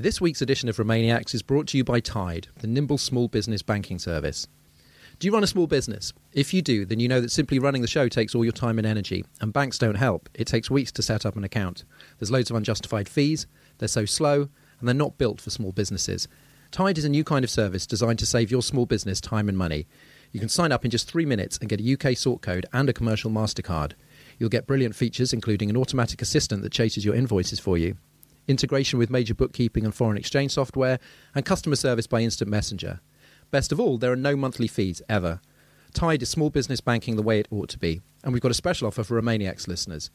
This week's edition of Remainiacs is brought to you by Tide, the nimble small business banking service. Do you run a small business? If you do, then you know that simply running the show takes all your time and energy, and banks don't help. It takes weeks to set up an account. There's loads of unjustified fees, they're so slow, and they're not built for small businesses. Tide is a new kind of service designed to save your small business time and money. You can sign up in just three minutes and get a UK sort code and a commercial MasterCard. You'll get brilliant features, including an automatic assistant that chases your invoices for you, integration with major bookkeeping and foreign exchange software, and customer service by instant messenger. Best of all, there are no monthly fees ever. Tide is small business banking the way it ought to be, and we've got a special offer for Remainiacs listeners.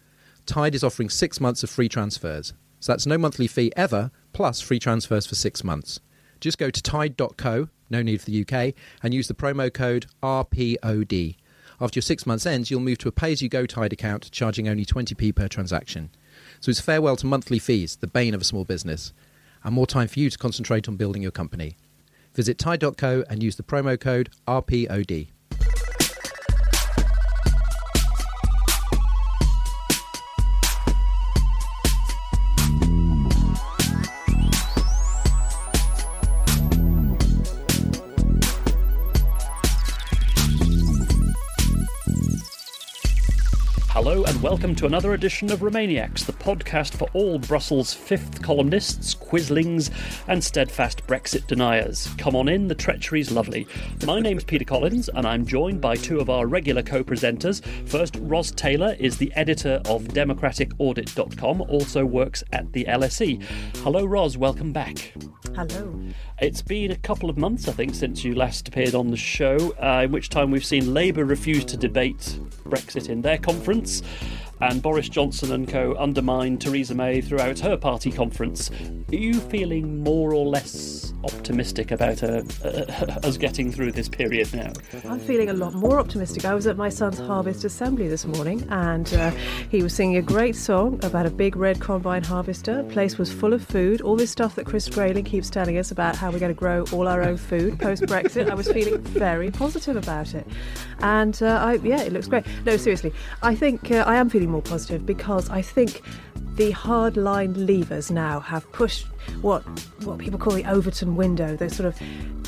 Tide is offering six months of free transfers. So that's no monthly fee ever, plus free transfers for six months. Just go to tide.co, no need for the UK, and use the promo code RPOD. After your six months ends, you'll move to a pay as you go Tide account, charging only 20p per transaction. So it's farewell to monthly fees, the bane of a small business, and more time for you to concentrate on building your company. Visit Tide.co and use the promo code RPOD. Welcome to another edition of Remainiacs, the podcast for all Brussels fifth columnists, quislings, and steadfast Brexit deniers. Come on in, the treachery's lovely. My name's Peter Collins, and I'm joined by two of our regular co presenters. First, Ros Taylor is the editor of DemocraticAudit.com, also works at the LSE. Hello, Ros, welcome back. Hello. It's been a couple of months, I think, since you last appeared on the show, uh, in which time we've seen Labour refuse to debate Brexit in their conference, and Boris Johnson and co undermined Theresa May throughout her party conference. Are you feeling more or less optimistic about uh, uh, us getting through this period now? I'm feeling a lot more optimistic. I was at my son's harvest assembly this morning and uh, he was singing a great song about a big red combine harvester. Place was full of food, all this stuff that Chris Grayling keeps telling us about how we're going to grow all our own food post Brexit. I was feeling very positive about it. And uh, I, yeah, it looks great. No, seriously, I think uh, I am feeling more positive because I think the hardline levers now have pushed what what people call the Overton window, the sort of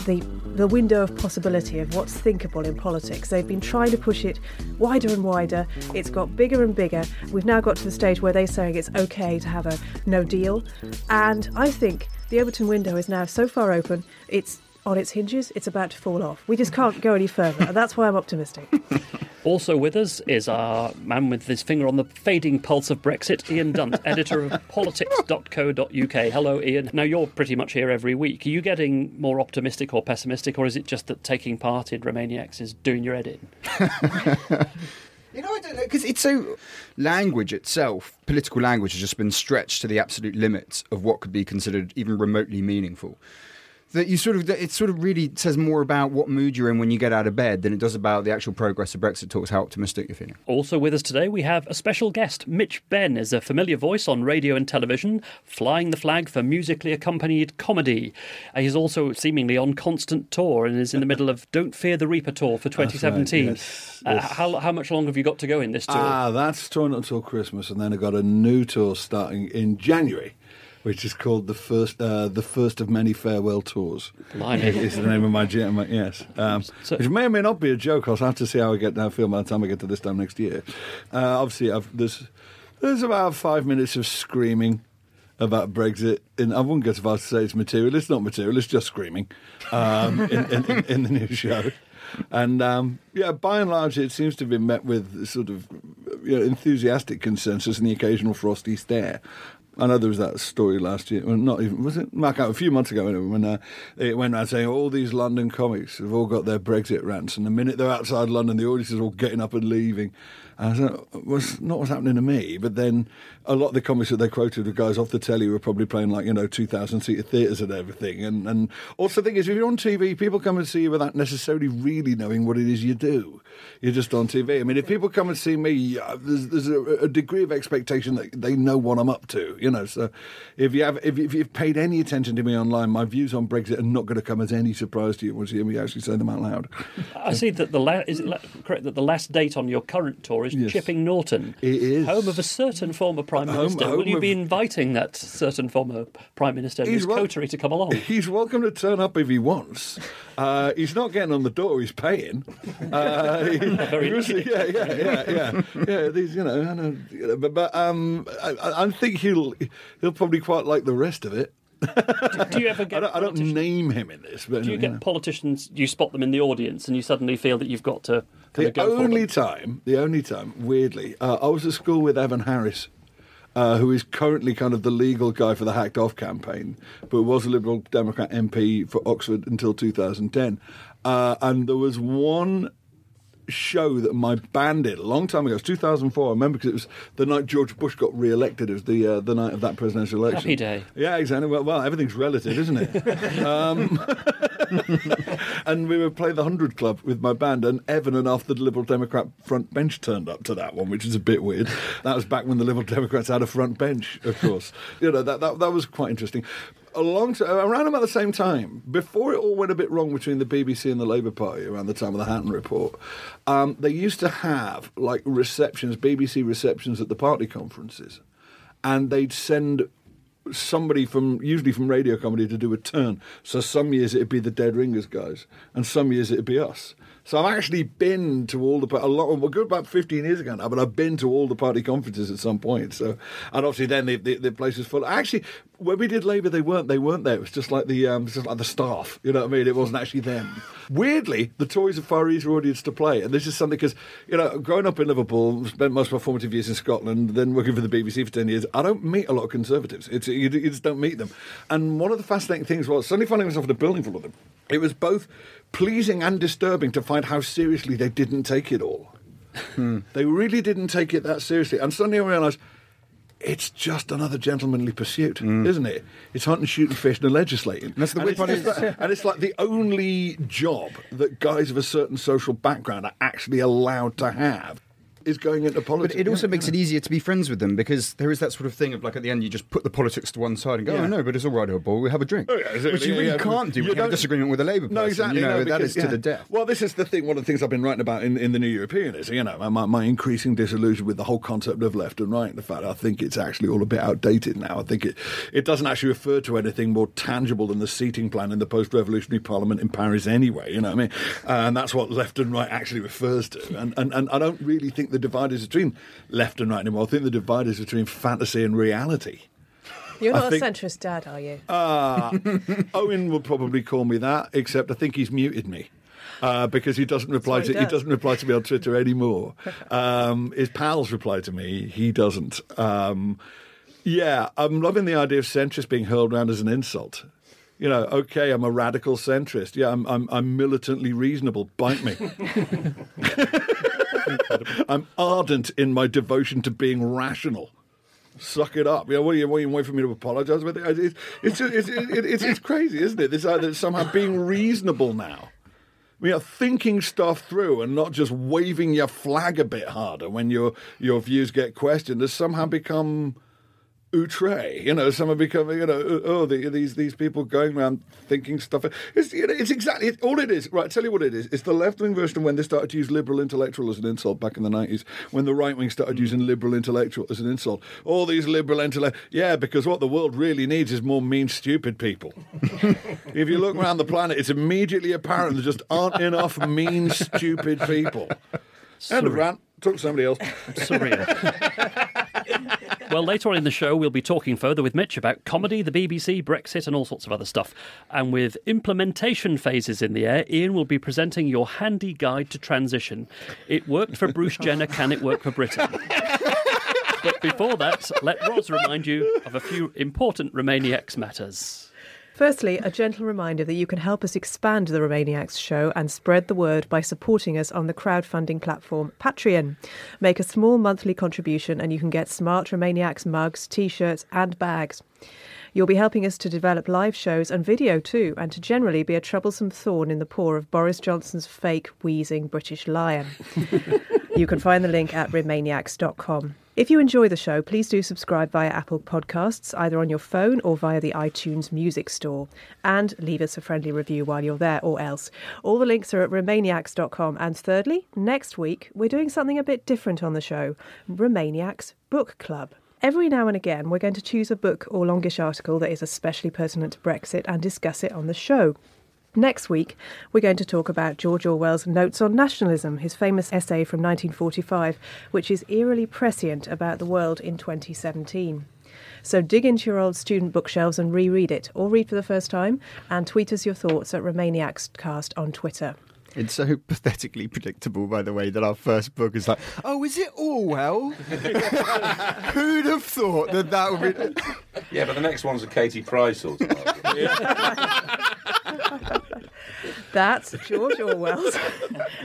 the the window of possibility of what's thinkable in politics. They've been trying to push it wider and wider. It's got bigger and bigger. We've now got to the stage where they're saying it's okay to have a no deal, and I think the Overton window is now so far open. It's on its hinges. It's about to fall off. We just can't go any further, and that's why I'm optimistic. Also with us is our man with his finger on the fading pulse of Brexit, Ian Dunt, editor of politics.co.uk. Hello, Ian. Now, you're pretty much here every week. Are you getting more optimistic or pessimistic, or is it just that taking part in Remainiacs is doing your head in? You know, I don't know because it's so language itself, political language has just been stretched to the absolute limits of what could be considered even remotely meaningful. That you sort of it sort of really says more about what mood you're in when you get out of bed than it does about the actual progress of Brexit talks. How optimistic you're feeling. Also with us today, we have a special guest. Mitch Benn is a familiar voice on radio and television, flying the flag for musically accompanied comedy. Uh, he's also seemingly on constant tour and is in the middle of Don't Fear the Reaper tour for 2017. yes, Uh, yes. how, how much longer have you got to go in this tour? Ah, that's touring until Christmas, and then I've got a new tour starting in January, which is called the first, uh, the first of many farewell tours. Blimey. is the name of my my- Yes, um, So- which may or may not be a joke. I'll have to see how I get. How I feel by the time I get to this time next year. Uh, obviously, I've, there's there's about five minutes of screaming about Brexit. And I wouldn't go so far as to say it's material. It's not material. It's just screaming um, in, in, in, in the new show. And um, yeah, by and large, it seems to have been met with sort of you know, enthusiastic consensus and the occasional frosty stare. I know there was that story last year, well, not even, was it? Mark out a few months ago when uh, it went around saying all these London comics have all got their Brexit rants, and the minute they're outside London, the audience is all getting up and leaving. I said, was not what's happening to me, but then a lot of the comics that they quoted, the guys off the telly were probably playing like, you know, 2,000 seater theatres and everything. And, and also the thing is, if you're on TV, people come and see you without necessarily really knowing what it is you do. You're just on TV. I mean, if people come and see me, uh, there's, there's a, a degree of expectation that they know what I'm up to, you know. So if you have, if, if you've paid any attention to me online, my views on Brexit are not going to come as any surprise to you once you hear me actually say them out loud. I see that the la- is it la- correct that the last date on your current tour is Yes. Chipping Norton. It is. Home of a certain former Prime Minister. home Will you be inviting that certain former Prime Minister and his wel- coterie to come along? He's welcome to turn up if he wants. Uh, he's not getting on the door; he's paying. Uh, he- Very he was- yeah, yeah, yeah, yeah, yeah. These, you know, I know, but, but um, I, I I think he'll he'll probably quite like the rest of it. Do you ever I get don't, I don't name him in this, but Do you get know. politicians? You spot them in the audience, and you suddenly feel that you've got to kind The of go only time, the only time, weirdly, uh, I was at school with Evan Harris, uh, who is currently kind of the legal guy for the Hacked Off campaign, but was a Liberal Democrat MP for Oxford until 2010. Uh, and there was one show that my band did a long time ago. It was 2004. I remember because it was the night George Bush got re-elected. It was the uh, the night of that presidential election. Happy day. Yeah, exactly. Well, well everything's relative, isn't it? um, and we would play the Hundred Club with my band, and Evan and half the Liberal Democrat front bench turned up to that one, which is a bit weird. That was back when the Liberal Democrats had a front bench, of course. you know that that, that was quite interesting. Along around about the same time, before it all went a bit wrong between the BBC and the Labour Party, around the time of the Hutton Report, um, they used to have like receptions, BBC receptions at the party conferences, and they'd send somebody from usually from radio comedy to do a turn. So some years it'd be the Dead Ringers guys, and some years it'd be us. So I've actually been to all the a lot. Well, good about fifteen years ago now, but I've been to all the party conferences at some point. So and obviously then the the, the place was full. Actually, when we did Labour, they weren't they weren't there. It was just like the um, just like the staff. You know what I mean? It wasn't actually them. Weirdly, the Tories are far easier audience to play, and this is something because you know, growing up in Liverpool, spent most of my formative years in Scotland, then working for the BBC for ten years. I don't meet a lot of Conservatives. It's you, you just don't meet them. And one of the fascinating things was suddenly finding myself in a building full of them. It was both pleasing and disturbing to find how seriously they didn't take it all. Hmm. They really didn't take it that seriously. And suddenly I realised it's just another gentlemanly pursuit, hmm. isn't it? It's hunting, shooting, fishing, and legislating. That's the and weird part is- and it's like the only job that guys of a certain social background are actually allowed to have is going into politics. But it also Yeah, makes yeah. it easier to be friends with them because there is that sort of thing of like at the end you just put the politics to one side and go, oh, Yeah. oh no, but it's all right, old boy, we have a drink. Oh, yeah, exactly. Which you really can't do You have a disagreement with a Labour person. No, exactly. You know, no, that because- is to the death. Well, this is the thing. One of the things I've been writing about in, in the New European is, you know, my, my increasing disillusion with the whole concept of left and right. The fact I think it's actually all a bit outdated now. I think it it doesn't actually refer to anything more tangible than the seating plan in the post-revolutionary parliament in Paris anyway. You know what I mean? And that's what left and right actually refers to. And and, and I don't really think the divide is between left and right anymore. I think the divide is between fantasy and reality. You're not think- a centrist dad, are you? Uh, Owen would probably call me that, except I think he's muted me. Uh, because he doesn't reply to he he does. doesn't reply to me on Twitter anymore. Um, his pals reply to me. He doesn't. Um, yeah, I'm loving the idea of centrist being hurled around as an insult. You know, okay, I'm a radical centrist. Yeah, I'm I'm, I'm militantly reasonable. Bite me. I'm ardent in my devotion to being rational. Suck it up. You know, what are you, what you waiting for me to apologise with? It, it's, it's, it's, it, it's, it's crazy, isn't it? This uh, idea somehow being reasonable now. You know, thinking stuff through and not just waving your flag a bit harder when your your views get questioned has somehow become outre. You know, some are becoming, you know oh, oh the, these these people going around thinking stuff. It's you know, it's exactly it's, all it is. Right, tell you what it is. It's the left wing version of when they started to use liberal intellectual as an insult back in the nineties. When the right wing started hmm. using liberal intellectual as an insult. All these liberal intellect. Yeah, because what the world really needs is more mean, stupid people. if you look around the planet, it's immediately apparent there just aren't enough mean, stupid people. End of rant. Talk to somebody else. Surreal. well, later on in the show, we'll be talking further with Mitch about comedy, the BBC, Brexit, and all sorts of other stuff. And with implementation phases in the air, Ian will be presenting your handy guide to transition. It worked for Bruce Jenner, can it work for Britain? But before that, let Ros remind you of a few important Remainiacs matters. Firstly, a gentle reminder that you can help us expand the Remainiacs show and spread the word by supporting us on the crowdfunding platform Patreon. Make a small monthly contribution and you can get smart Remainiacs mugs, t shirts, and bags. You'll be helping us to develop live shows and video too, and to generally be a troublesome thorn in the paw of Boris Johnson's fake, wheezing British lion. You can find the link at remainiacs.com. If you enjoy the show, please do subscribe via Apple Podcasts, either on your phone or via the iTunes Music Store. And leave us a friendly review while you're there, or else. All the links are at remainiacs.com. And thirdly, next week, we're doing something a bit different on the show Remainiacs Book Club. Every now and again, we're going to choose a book or longish article that is especially pertinent to Brexit and discuss it on the show. Next week, we're going to talk about George Orwell's Notes on Nationalism, his famous essay from 1945, which is eerily prescient about the world in 2017. So dig into your old student bookshelves and reread it, or read for the first time, and tweet us your thoughts at Remainiacscast on Twitter. It's so pathetically predictable, by the way, that our first book is like, oh, is it Orwell? Who'd have thought that that would be. Yeah, but the next one's a Katie Price sort of argument. That's George Orwell's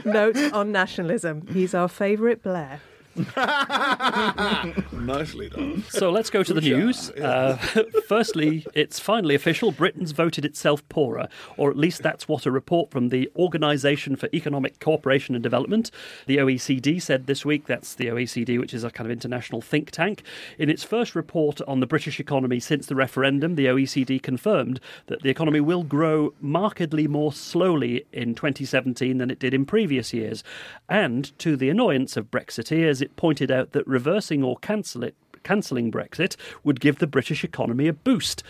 Notes on Nationalism. He's our favourite Blair. Nicely done. So let's go to the news. Uh, firstly, it's finally official. Britain's voted itself poorer, or at least that's what a report from the Organisation for Economic Cooperation and Development, the OECD, said this week. That's the OECD, which is a kind of international think tank. In its first report on the British economy since the referendum, the OECD confirmed that the economy will grow markedly more slowly in 2017 than it did in previous years. And to the annoyance of Brexiteers, it pointed out that reversing or cancel it, cancelling Brexit would give the British economy a boost.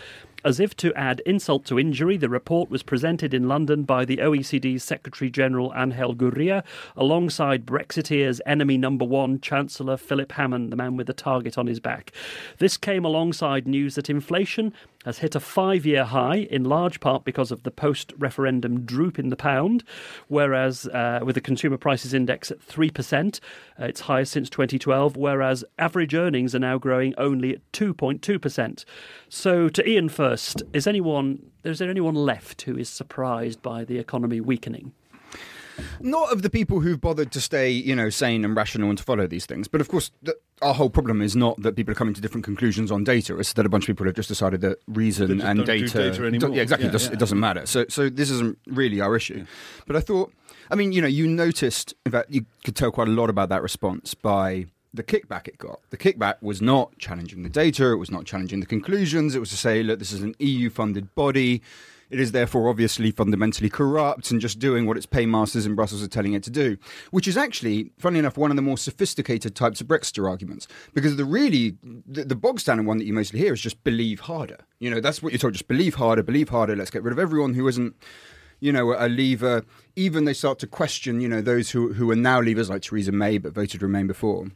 As if to add insult to injury, the report was presented in London by the OECD's Secretary General Angel Gurria, alongside Brexiteers' enemy number one, Chancellor Philip Hammond, the man with the target on his back. This came alongside news that inflation has hit a five year high, in large part because of the post referendum droop in the pound, whereas uh, with the Consumer Prices Index at 3%, uh, its highest since 2012, whereas average earnings are now growing only at 2.2%. So, to Ian first, is anyone, is there anyone left who is surprised by the economy weakening? Not of the people who've bothered to stay, you know, sane and rational and to follow these things. But of course, the, our whole problem is not that people are coming to different conclusions on data. It's that a bunch of people have just decided that reason and data, data yeah, exactly, Yeah, it, does, yeah. it doesn't matter. So, so this isn't really our issue. But I thought, I mean, you know, you noticed, in fact, you could tell quite a lot about that response by the kickback it got. The kickback was not challenging the data, it was not challenging the conclusions. It was to say, look, this is an EU-funded body. It is therefore obviously fundamentally corrupt and just doing what its paymasters in Brussels are telling it to do, which is actually, funnily enough, one of the more sophisticated types of Brexiter arguments. Because the really, the, the bog standard one that you mostly hear is just believe harder. You know, that's what you're told, just believe harder, believe harder, let's get rid of everyone who isn't you know, a leaver. Even they start to question, you know, those who who are now leavers like Theresa May but voted Remain before,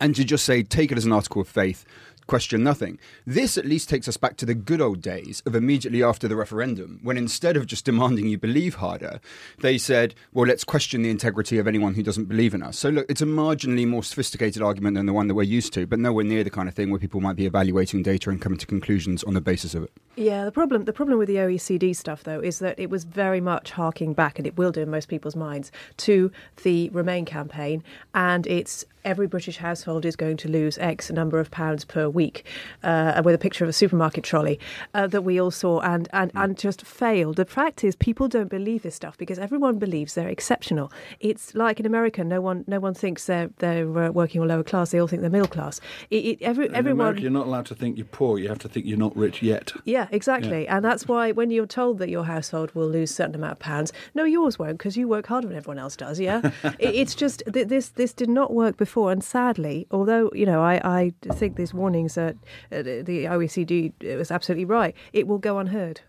and to just say take it as an article of faith. Question nothing. This at least takes us back to the good old days of immediately after the referendum, when instead of just demanding you believe harder, they said, well, let's question the integrity of anyone who doesn't believe in us. So, look, it's a marginally more sophisticated argument than the one that we're used to, but nowhere near the kind of thing where people might be evaluating data and coming to conclusions on the basis of it. Yeah, the problem the problem with the OECD stuff though is that it was very much harking back, and it will do in most people's minds, to the Remain campaign, and it's every British household is going to lose X number of pounds per week, uh, with a picture of a supermarket trolley uh, that we all saw and, and, and just failed. The fact is, people don't believe this stuff because everyone believes they're exceptional. It's like in America, no one no one thinks they're they're uh, working or lower class; they all think they're middle class. It, it, every, In everyone, America, you're not allowed to think you're poor. You have to think you're not rich yet. yeah, exactly. And that's why when you're told that your household will lose a certain amount of pounds, no, yours won't because you work harder than everyone else does. Yeah, it, it's just th- this this did not work before, and sadly, although you know I, I think these warnings that uh, the OECD was absolutely right, it will go unheard.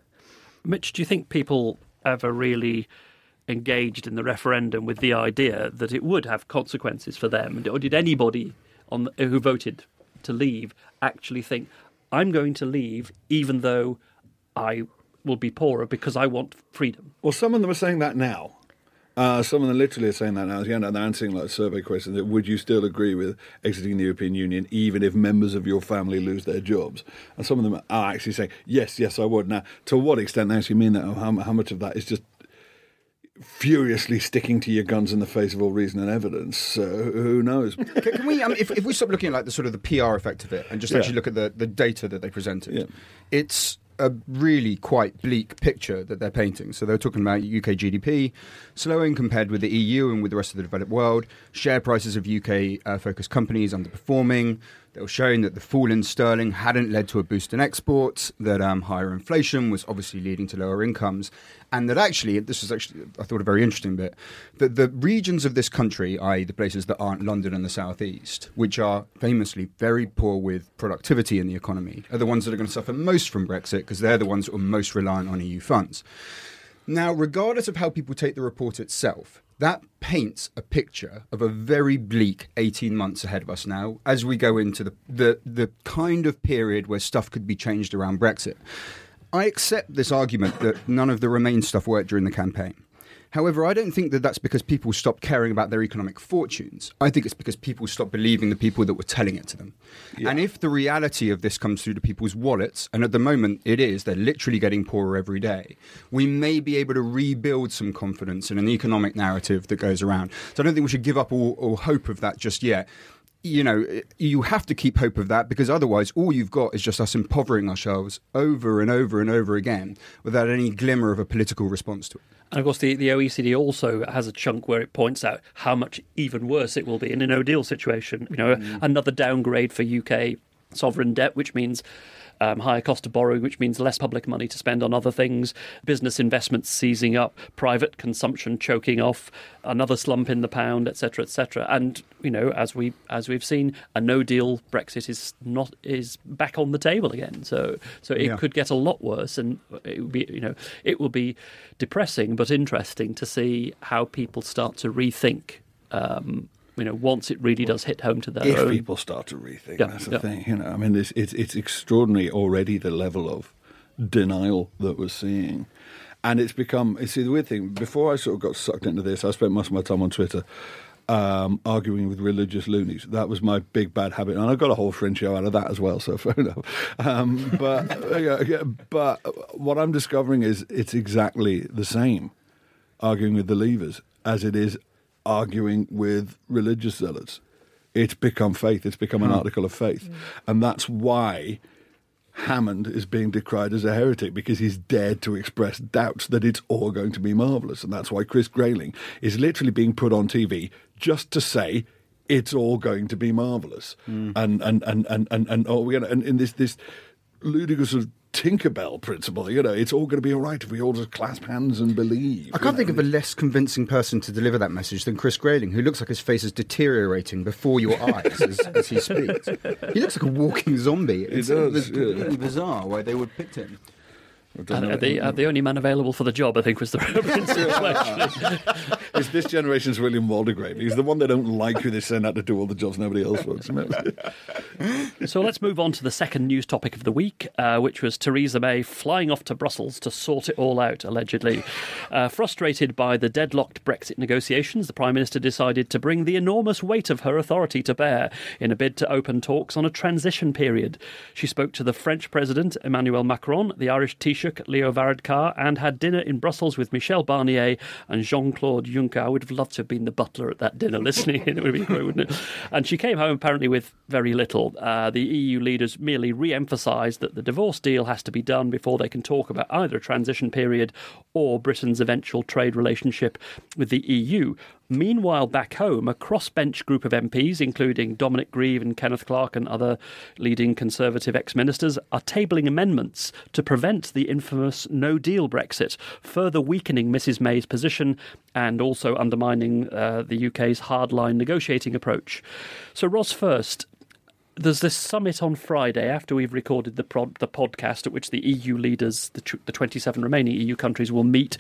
Mitch, do you think people ever really engaged in the referendum with the idea that it would have consequences for them? Or did anybody on the, who voted to leave actually think, I'm going to leave even though I will be poorer because I want freedom? Well, some of them are saying that now. Uh, some of them literally are saying that now. They're answering like survey questions. That would you still agree with exiting the European Union, even if members of your family lose their jobs? And some of them are actually saying yes, yes, I would. Now, to what extent they actually mean that? Or how, how much of that is just furiously sticking to your guns in the face of all reason and evidence? Uh, who knows? can, can we, um, if, if we stop looking at like the sort of the PR effect of it and just Yeah. actually look at the, the data that they presented, Yeah. it's a really quite bleak picture that they're painting. So they're talking about UK GDP slowing compared with the EU and with the rest of the developed world, share prices of UK uh, focused companies underperforming. They were showing that the fall in sterling hadn't led to a boost in exports, that um, higher inflation was obviously leading to lower incomes, and that actually, this is actually, I thought, a very interesting bit, that the regions of this country, i.e., the places that aren't London and the southeast, which are famously very poor with productivity in the economy, are the ones that are going to suffer most from Brexit because they're the ones that are most reliant on EU funds. Now, regardless of how people take the report itself, that paints a picture of a very bleak 18 months ahead of us now as we go into the, the, the kind of period where stuff could be changed around Brexit. I accept this argument that none of the Remain stuff worked during the campaign. However, I don't think that that's because people stopped caring about their economic fortunes. I think it's because people stopped believing the people that were telling it to them. Yeah. And if the reality of this comes through to people's wallets, and at the moment it is, they're literally getting poorer every day, we may be able to rebuild some confidence in an economic narrative that goes around. So I don't think we should give up all, all hope of that just yet you know, you have to keep hope of that because otherwise, all you've got is just us impovering ourselves over and over and over again without any glimmer of a political response to it. And of course, the, the OECD also has a chunk where it points out how much even worse it will be in a no deal situation. You know, mm. another downgrade for UK sovereign debt, which means um, higher cost of borrowing, which means less public money to spend on other things, business investments seizing up, private consumption choking off, another slump in the pound, etc., etc. And you know, as we as we've seen, a no deal Brexit is not is back on the table again. So so it Yeah. could get a lot worse, and it will be you know it will be depressing but interesting to see how people start to rethink. Um, you know, once it really does hit home to their if own. people start to rethink, Yeah, that's the yeah. thing. You know, I mean, it's, it's it's extraordinary already the level of denial that we're seeing, and it's become. You see, the weird thing. Before I sort of got sucked into this, I spent most of my time on Twitter. Um, arguing with religious loonies. That was my big bad habit, and I got a whole fringe show out of that as well. So fair enough. Um, but yeah, yeah, but what I'm discovering is it's exactly the same arguing with the levers as it is arguing with religious zealots. It's become faith. It's become an hmm. article of faith, hmm. and that's why Hammond is being decried as a heretic because he's dared to express doubts that it's all going to be marvelous, and that's why Chris Grayling is literally being put on TV just to say it's all going to be marvelous, hmm. and and and and and and oh, know, and in this this ludicrous sort of Tinkerbell principle, you know, it's all going to be all right if we all just clasp hands and believe. I can't think of a less convincing person to deliver that message than Chris Grayling, who looks like his face is deteriorating before your eyes as, as he speaks. He looks like a walking zombie. It's, uh, does, it's yeah. bizarre why they would pick him. And uh, the, uh, the only man available for the job, I think, was the principal. actually. It's this generation's William Waldegrave. He's the one they don't like who they send out to do all the jobs nobody else wants. so let's move on to the second news topic of the week, uh, which was Theresa May flying off to Brussels to sort it all out, allegedly. Uh, frustrated by the deadlocked Brexit negotiations, the Prime Minister decided to bring the enormous weight of her authority to bear in a bid to open talks on a transition period. She spoke to the French President, Emmanuel Macron, the Irish Taoiseach, Leo Varadkar, and had dinner in Brussels with Michel Barnier and Jean Claude Juncker. I would have loved to have been the butler at that dinner listening in. It would been great, wouldn't it? And she came home apparently with very little. Uh, the EU leaders merely re emphasised that the divorce deal has to be done before they can talk about either a transition period or Britain's eventual trade relationship with the EU. Meanwhile, back home, a crossbench group of MPs, including Dominic Grieve and Kenneth Clarke and other leading Conservative ex ministers, are tabling amendments to prevent the infamous no deal Brexit, further weakening Mrs May's position and also undermining uh, the UK's hardline negotiating approach. So, Ros, first, there's this summit on Friday after we've recorded the the podcast at which the EU leaders, the, tw- the 27 remaining EU countries, will meet.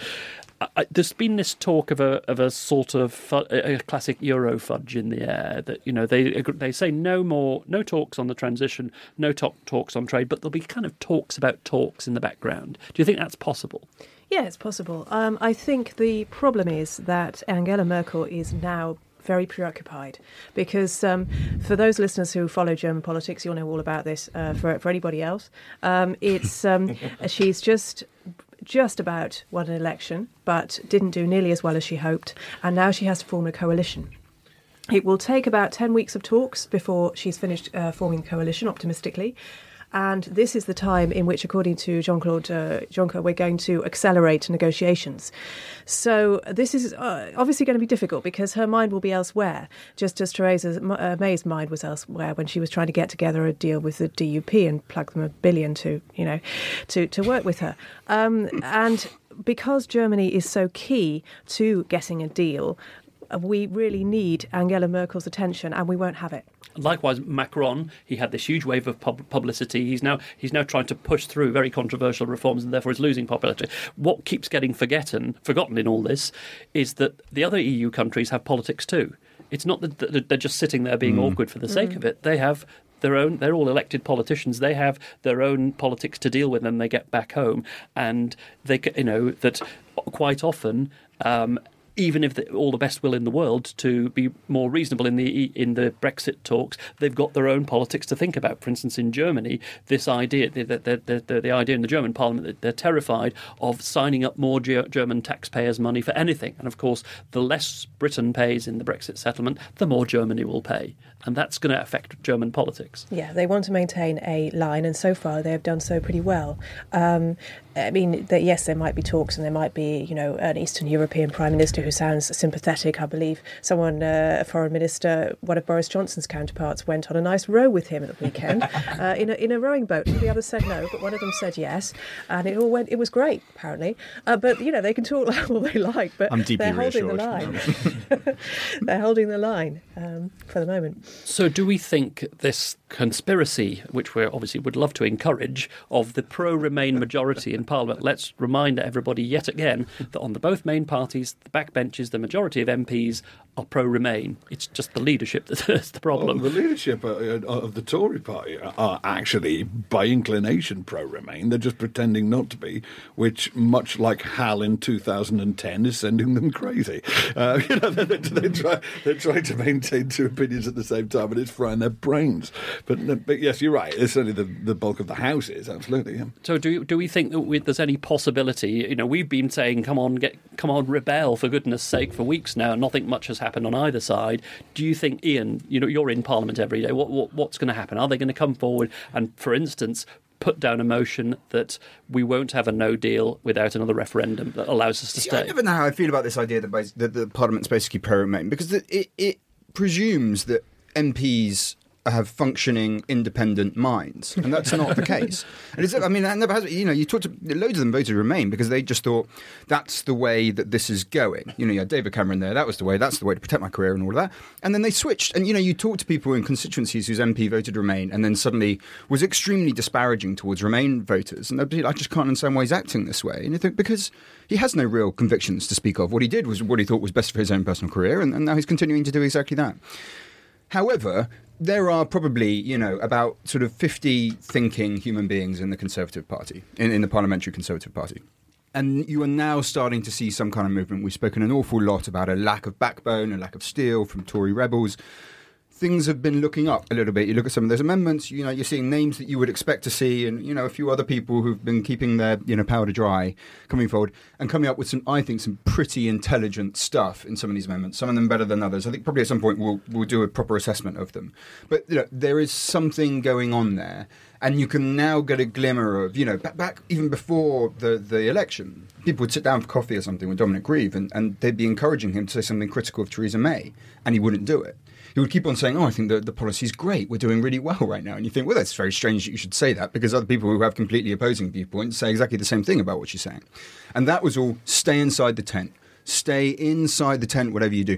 I, there's been this talk of a of a sort of a classic Euro fudge in the air that you know they they say no more no talks on the transition, no talk, talks on trade, but there'll be kind of talks about talks in the background. Do you think that's possible? Yeah, it's possible. Um, I think the problem is that Angela Merkel is now very preoccupied because um, for those listeners who follow German politics, you'll know all about this. Uh, for for anybody else, um, it's um, she's just just about won an election, but didn't do nearly as well as she hoped, and now she has to form a coalition. It will take about 10 weeks of talks before she's finished uh, forming the coalition, optimistically. And this is the time in which, according to Jean Claude uh, Juncker, we're going to accelerate negotiations. So this is uh, obviously going to be difficult because her mind will be elsewhere, just as Theresa uh, May's mind was elsewhere when she was trying to get together a deal with the DUP and plug them a billion to, you know, to, to work with her. Um, and because Germany is so key to getting a deal, we really need Angela Merkel's attention, and we won't have it. Likewise, Macron, he had this huge wave of pub- publicity. He's now he's now trying to push through very controversial reforms, and therefore is losing popularity. What keeps getting forgotten, forgotten in all this, is that the other EU countries have politics too. It's not that they're just sitting there being mm. awkward for the sake mm. of it. They have their own. They're all elected politicians. They have their own politics to deal with when they get back home, and they, you know, that quite often um, even if all the best will in the world to be more reasonable in the in the Brexit talks, they've got their own politics to think about. For instance, in Germany, this idea, the, the, the, the idea in the German Parliament that they're terrified of signing up more German taxpayers' money for anything. And of course, the less Britain pays in the Brexit settlement, the more Germany will pay, and that's going to affect German politics. Yeah, they want to maintain a line, and so far they have done so pretty well. Um, I mean, that yes, there might be talks, and there might be, you know, an Eastern European Prime Minister who sounds sympathetic. I believe someone, uh, a foreign minister, one of Boris Johnson's counterparts, went on a nice row with him at the weekend uh, in a in a rowing boat. The others said no, but one of them said yes, and it all went. It was great, apparently. Uh, but you know, they can talk all they like, but they're holding the line. they're holding the line um, for the moment. So, do we think this conspiracy, which we obviously would love to encourage, of the pro-Remain majority in Parliament. Let's remind everybody yet again that on the both main parties, the backbenches, the majority of MPs are pro-Remain. It's just the leadership that's the problem. Well, the leadership uh, uh, of the Tory party are actually, by inclination, pro-Remain. They're just pretending not to be, which, much like Hal in 2010, is sending them crazy. Uh, you know, they, they, try, they're trying to maintain two opinions at the same time, and it's frying their brains. But, but yes, you're right. It's certainly the, the bulk of the House is absolutely. Yeah. So do do we think that we, there's any possibility? You know, we've been saying, "Come on, get, come on, rebel for goodness' sake" for weeks now. Nothing much has happened on either side. Do you think, Ian? You know, you're in Parliament every day. What, what what's going to happen? Are they going to come forward and, for instance, put down a motion that we won't have a no deal without another referendum that allows us to stay. I never know how I feel about this idea that, that the Parliament's basically pro Remain because it, it presumes that MPs have functioning independent minds, and that's not the case. And it's, I mean, that never has. You know, you talked to loads of them voted Remain because they just thought that's the way that this is going. You know, you had David Cameron there. That was the way. That's the way to protect my career and all of that. And then they switched. And you know, you talk to people in constituencies whose MP voted Remain, and then suddenly was extremely disparaging towards Remain voters, and I just can't understand why he's acting this way. And you think because he has no real convictions to speak of. What he did was what he thought was best for his own personal career, and, and now he's continuing to do exactly that. However, there are probably, you know, about sort of 50 thinking human beings in the Conservative Party, in, in the Parliamentary Conservative Party. And you are now starting to see some kind of movement. We've spoken an awful lot about a lack of backbone, a lack of steel from Tory rebels things have been looking up a little bit. You look at some of those amendments, you know, you're seeing names that you would expect to see, and you know, a few other people who've been keeping their you know powder dry coming forward and coming up with some, I think, some pretty intelligent stuff in some of these amendments. Some of them better than others. I think probably at some point we'll we'll do a proper assessment of them. But you know, there is something going on there, and you can now get a glimmer of you know back, back even before the the election. People would sit down for coffee or something with Dominic Grieve, and, and they'd be encouraging him to say something critical of Theresa May, and he wouldn't do it he would keep on saying, "Oh, I think the the policy is great. We're doing really well right now." And you think, well, that's very strange that you should say that because other people who have completely opposing viewpoints say exactly the same thing about what you're saying. And that was all stay inside the tent. Stay inside the tent, whatever you do.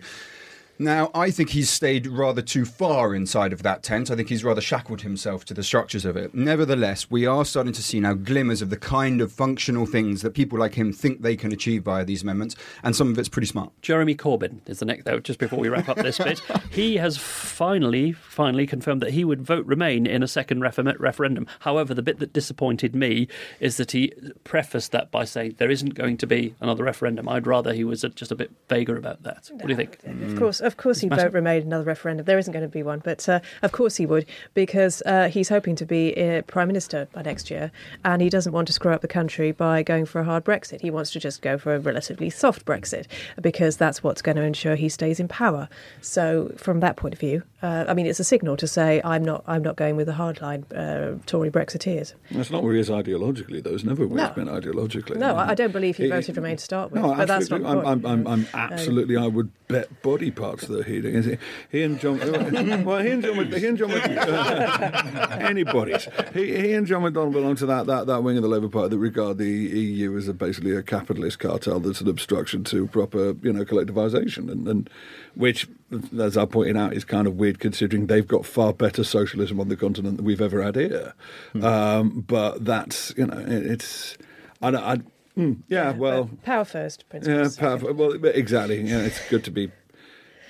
Now, I think he's stayed rather too far inside of that tent. I think he's rather shackled himself to the structures of it. Nevertheless, we are starting to see now glimmers of the kind of functional things that people like him think they can achieve via these amendments, and some of it's pretty smart. Jeremy Corbyn is the next, though, just before we wrap up this bit. he has finally, finally confirmed that he would vote Remain in a second referendum. However, the bit that disappointed me is that he prefaced that by saying there isn't going to be another referendum. I'd rather he was just a bit vaguer about that. What do you think? Of course of course he'd vote Remain another referendum. There isn't going to be one, but uh, of course he would because uh, he's hoping to be uh, prime minister by next year, and he doesn't want to screw up the country by going for a hard Brexit. He wants to just go for a relatively soft Brexit because that's what's going to ensure he stays in power. So, from that point of view, uh, I mean, it's a signal to say I'm not I'm not going with the hardline uh, Tory Brexiteers. That's not where he is ideologically, though. It's never where No. he's been ideologically. No, I I don't believe he He- voted Remain to start with, No, but that's not absolutely. I'm. I'm, I'm, I'm absolutely. I would bet body parts that he. He, he and John. well, he and John. He and John. Mc- anybody's. He, he and John McDonnell belong to that, that, that wing of the Labour Party that regard the EU as a, basically a capitalist cartel that's an obstruction to proper, you know, collectivisation, and, and which, as I pointed out, is kind of weird considering they've got far better socialism on the continent than we've ever had here. Um, but that's, you know, it, it's. I, I, mm, yeah, well. Power first Yeah, principles. powerful. Well, exactly. Yeah, it's good to be.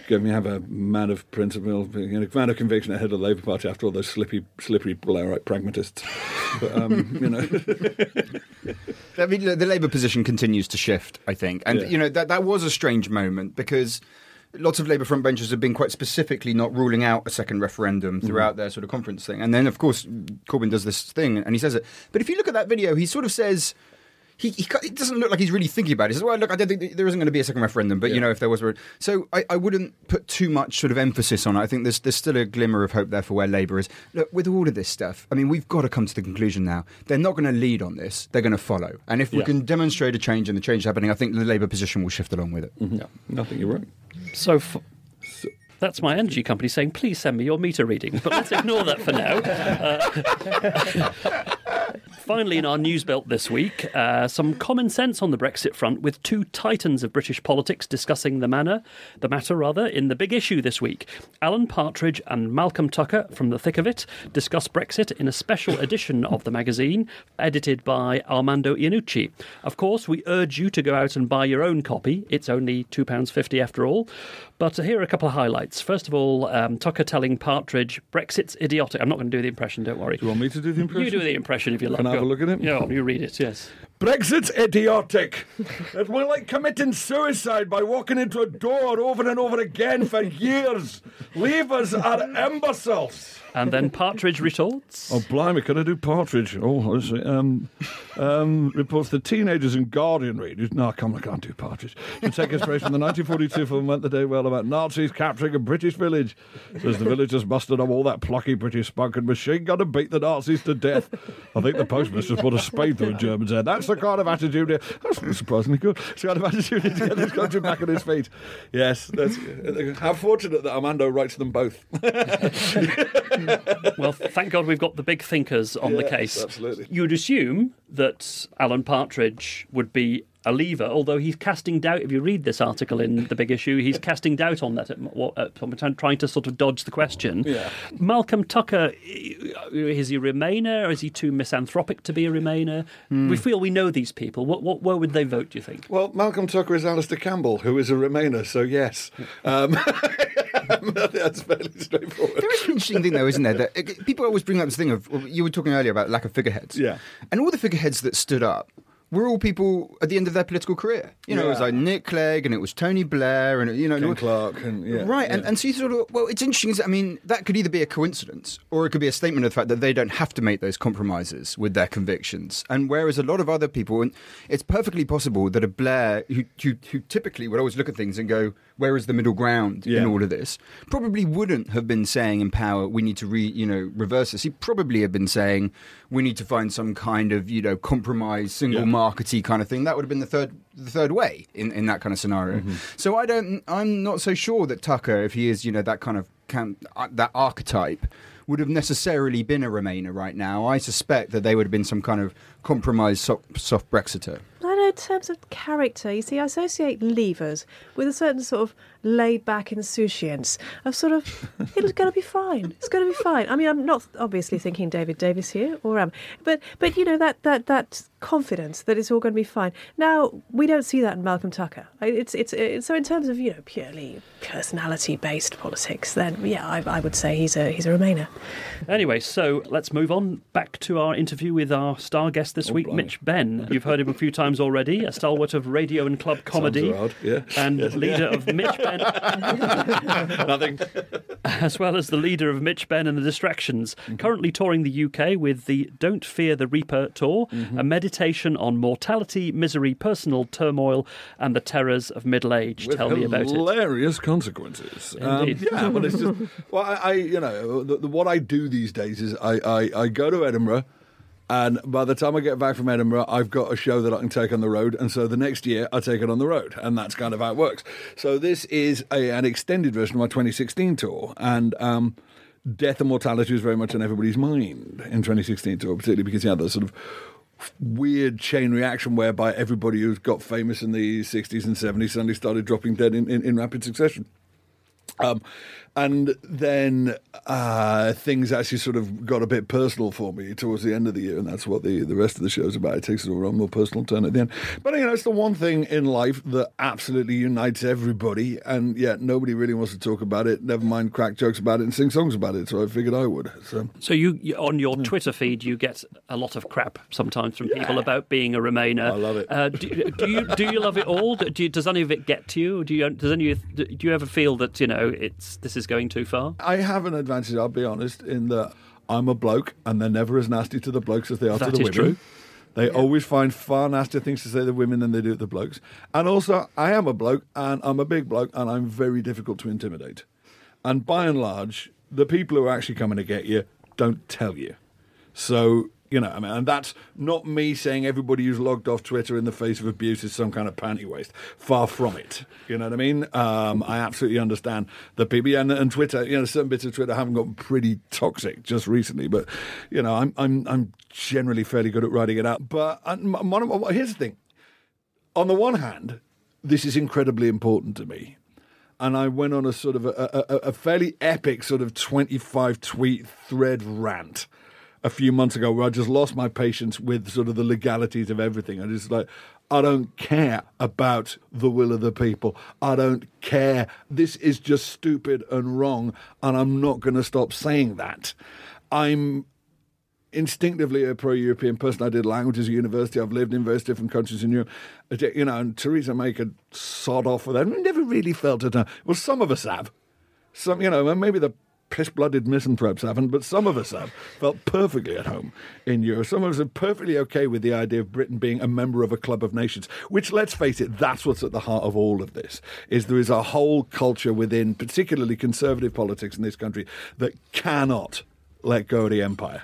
Good, we have a man of principle, you know, man of conviction ahead of the Labour Party after all those slippy, slippery Blairite pragmatists. But, um, you know, I mean, the Labour position continues to shift, I think. And, Yeah. you know, that, that was a strange moment because lots of Labour frontbenchers have been quite specifically not ruling out a second referendum throughout their sort of conference thing. And then, of course, Corbyn does this thing and he says it. But if you look at that video, he sort of says. He, he, ca- it doesn't look like he's really thinking about it. He says, "Well, look, I don't think th- there isn't going to be a second referendum, but you know, if there was, a- so I, I wouldn't put too much sort of emphasis on it. I think there's there's still a glimmer of hope there for where Labour is. Look, with all of this stuff, I mean, we've got to come to the conclusion now. They're not going to lead on this; they're going to follow. And if we can demonstrate a change and the change is happening, I think the Labour position will shift along with it. yeah, nothing. You're right. So. F- that's my energy company saying, please send me your meter readings, but let's ignore that for now. Uh, finally, in our news belt this week, uh, some common sense on the Brexit front with two titans of British politics discussing the manner, the matter rather, in the big issue this week. Alan Partridge and Malcolm Tucker from The Thick of It discuss Brexit in a special edition of the magazine, edited by Armando Iannucci. Of course, we urge you to go out and buy your own copy. It's only £2.50 after all. But here are a couple of highlights. First of all, um, Tucker telling Partridge, Brexit's idiotic. I'm not going to do the impression, don't worry. Do you want me to do the impression? You do the impression if you like. Can I have Go a look at it? Yeah, you read it, yes. Brexit's idiotic. It's more like committing suicide by walking into a door over and over again for years. Leavers are imbeciles. And then Partridge retorts. Oh, blimey, can I do Partridge? Oh, let's see. Um, um, reports the teenagers in Guardian readers. No, come on, I can't do Partridge. To take inspiration from the 1942 film Went the Day Well about Nazis capturing a British village. Says the villagers mustered up all that plucky British spunk and machine gun and beat the Nazis to death. I think the postmistress put a spade through a German's head. That's the kind of attitude. here- That's surprisingly good. It's the kind of attitude to get this country back on his feet. Yes, that's, how fortunate that Armando writes them both. Well, thank God we've got the big thinkers on the case. absolutely. You'd assume that Alan Partridge would be a lever, although he's casting doubt. If you read this article in the big issue, he's casting doubt on that, at, what- at, at, trying to sort of dodge the question. Yeah. Malcolm Tucker, is he a Remainer? Or is he too misanthropic to be a Remainer? Hmm. We feel we know these people. What, what, where would they vote, do you think? Well, Malcolm Tucker is Alastair Campbell, who is a Remainer, so yes. Um, that's fairly straightforward. There is an interesting thing, though, isn't there? That uh, people always bring up this thing of you were talking earlier about lack of figureheads. Yeah. and all the figureheads that stood up were all people at the end of their political career. You know, it was like Nick Clegg, and it was Tony Blair, and you know, Ken Clarke, and yeah, right. And, yeah. and so you sort of well, it's interesting. I mean, that could either be a coincidence or it could be a statement of the fact that they don't have to make those compromises with their convictions. And whereas a lot of other people, and it's perfectly possible that a Blair who who, who typically would always look at things and go, "Where is the middle ground in all of this?" Probably wouldn't have been saying in power, "We need to re you know reverse this." He probably have been saying, "We need to find some kind of you know compromise, single Yeah. Markety kind of thing." That would have been the third the third way in, in that kind of scenario. Mm-hmm. So I don't. I'm not so sure that Tucker, if he is you know that kind of camp, uh, that archetype. Would have necessarily been a Remainer right now. I suspect that they would have been some kind of compromised soft, soft Brexiter. I know in terms of character, you see, I associate levers with a certain sort of laid back insouciance of sort of, it's going to be fine. It's going to be fine. I mean, I'm not obviously thinking David Davis here, or am, but but you know that that that confidence that it's all going to be fine. Now we don't see that in Malcolm Tucker. It's it's, it's so in terms of you know purely personality based politics, then yeah, I, I would say he's a he's a Remainer. Anyway, so let's move on back to our interview with our star guest this oh, week, blimey. Mitch Benn. You've heard him a few times already, a stalwart of radio and club comedy, around, yeah. and Yes. leader of Mitch Benn Ben, Nothing. as well as the leader of Mitch Benn and the Distractions, mm-hmm. currently touring the UK with the Don't Fear the Reaper tour, mm-hmm. a meditation on mortality, misery, personal turmoil, and the terrors of middle age. With Tell me about it. hilarious consequences. Um, Indeed. yeah, but it's just well, I, I you know, the, the, what I do these days is I, I, I go to Edinburgh, and by the time I get back from Edinburgh, I've got a show that I can take on the road, and so the next year I take it on the road, and that's kind of how it works. So this is a, an extended version of my 2016 tour, and. Um, Death and mortality was very much on everybody's mind in 2016 tour, particularly because you had that sort of weird chain reaction whereby everybody who's got famous in the 60s and 70s suddenly started dropping dead in, in, in rapid succession. Um, and then uh, things actually sort of got a bit personal for me towards the end of the year, and that's what the, the rest of the show's about. It takes it a more personal turn at the end. But you know, it's the one thing in life that absolutely unites everybody, and yet nobody really wants to talk about it. Never mind crack jokes about it and sing songs about it. So I figured I would. So So you, on your Twitter feed, you get a lot of crap sometimes from people about being a Remainer. I love it. Uh, do, do you do you love it all? Do you, does any of it get to you? Do you does any do you ever feel that you know it's this is going too far? I have an advantage, I'll be honest, in that I'm a bloke, and they're never as nasty to the blokes as they are That to the is women. true. They always find far nastier things to say to the women than they do to the blokes. And also, I am a bloke, and I'm a big bloke, and I'm very difficult to intimidate. And by and large, the people who are actually coming to get you don't tell you. So, you know, I mean, and that's not me saying everybody who's logged off Twitter in the face of abuse is some kind of panty waste. Far from it. You know what I mean? Um, I absolutely understand the people and, and Twitter. You know, certain bits of Twitter haven't gotten pretty toxic just recently, but you know, I'm I'm I'm generally fairly good at writing it out. But m- one of- here's the thing: on the one hand, this is incredibly important to me. And I went on a sort of a, a- a fairly epic sort of 25 tweet thread rant a few months ago where I just lost my patience with sort of the legalities of everything. I just like, I don't care about the will of the people. I don't care. This is just stupid and wrong. And I'm not going to stop saying that. I'm instinctively a pro-European person. I did languages at university. I've lived in various different countries in Europe. You know, and Theresa May could sod off with that. I never really felt it. Well, some of us have. Some, you know, and maybe the piss-blooded misanthropes haven't, but some of us have felt perfectly at home in Europe. Some of us are perfectly okay with the idea of Britain being a member of a club of nations. Which, let's face it, that's what's at the heart of all of this. Is there is a whole culture within, particularly conservative politics in this country, that cannot let go of the empire.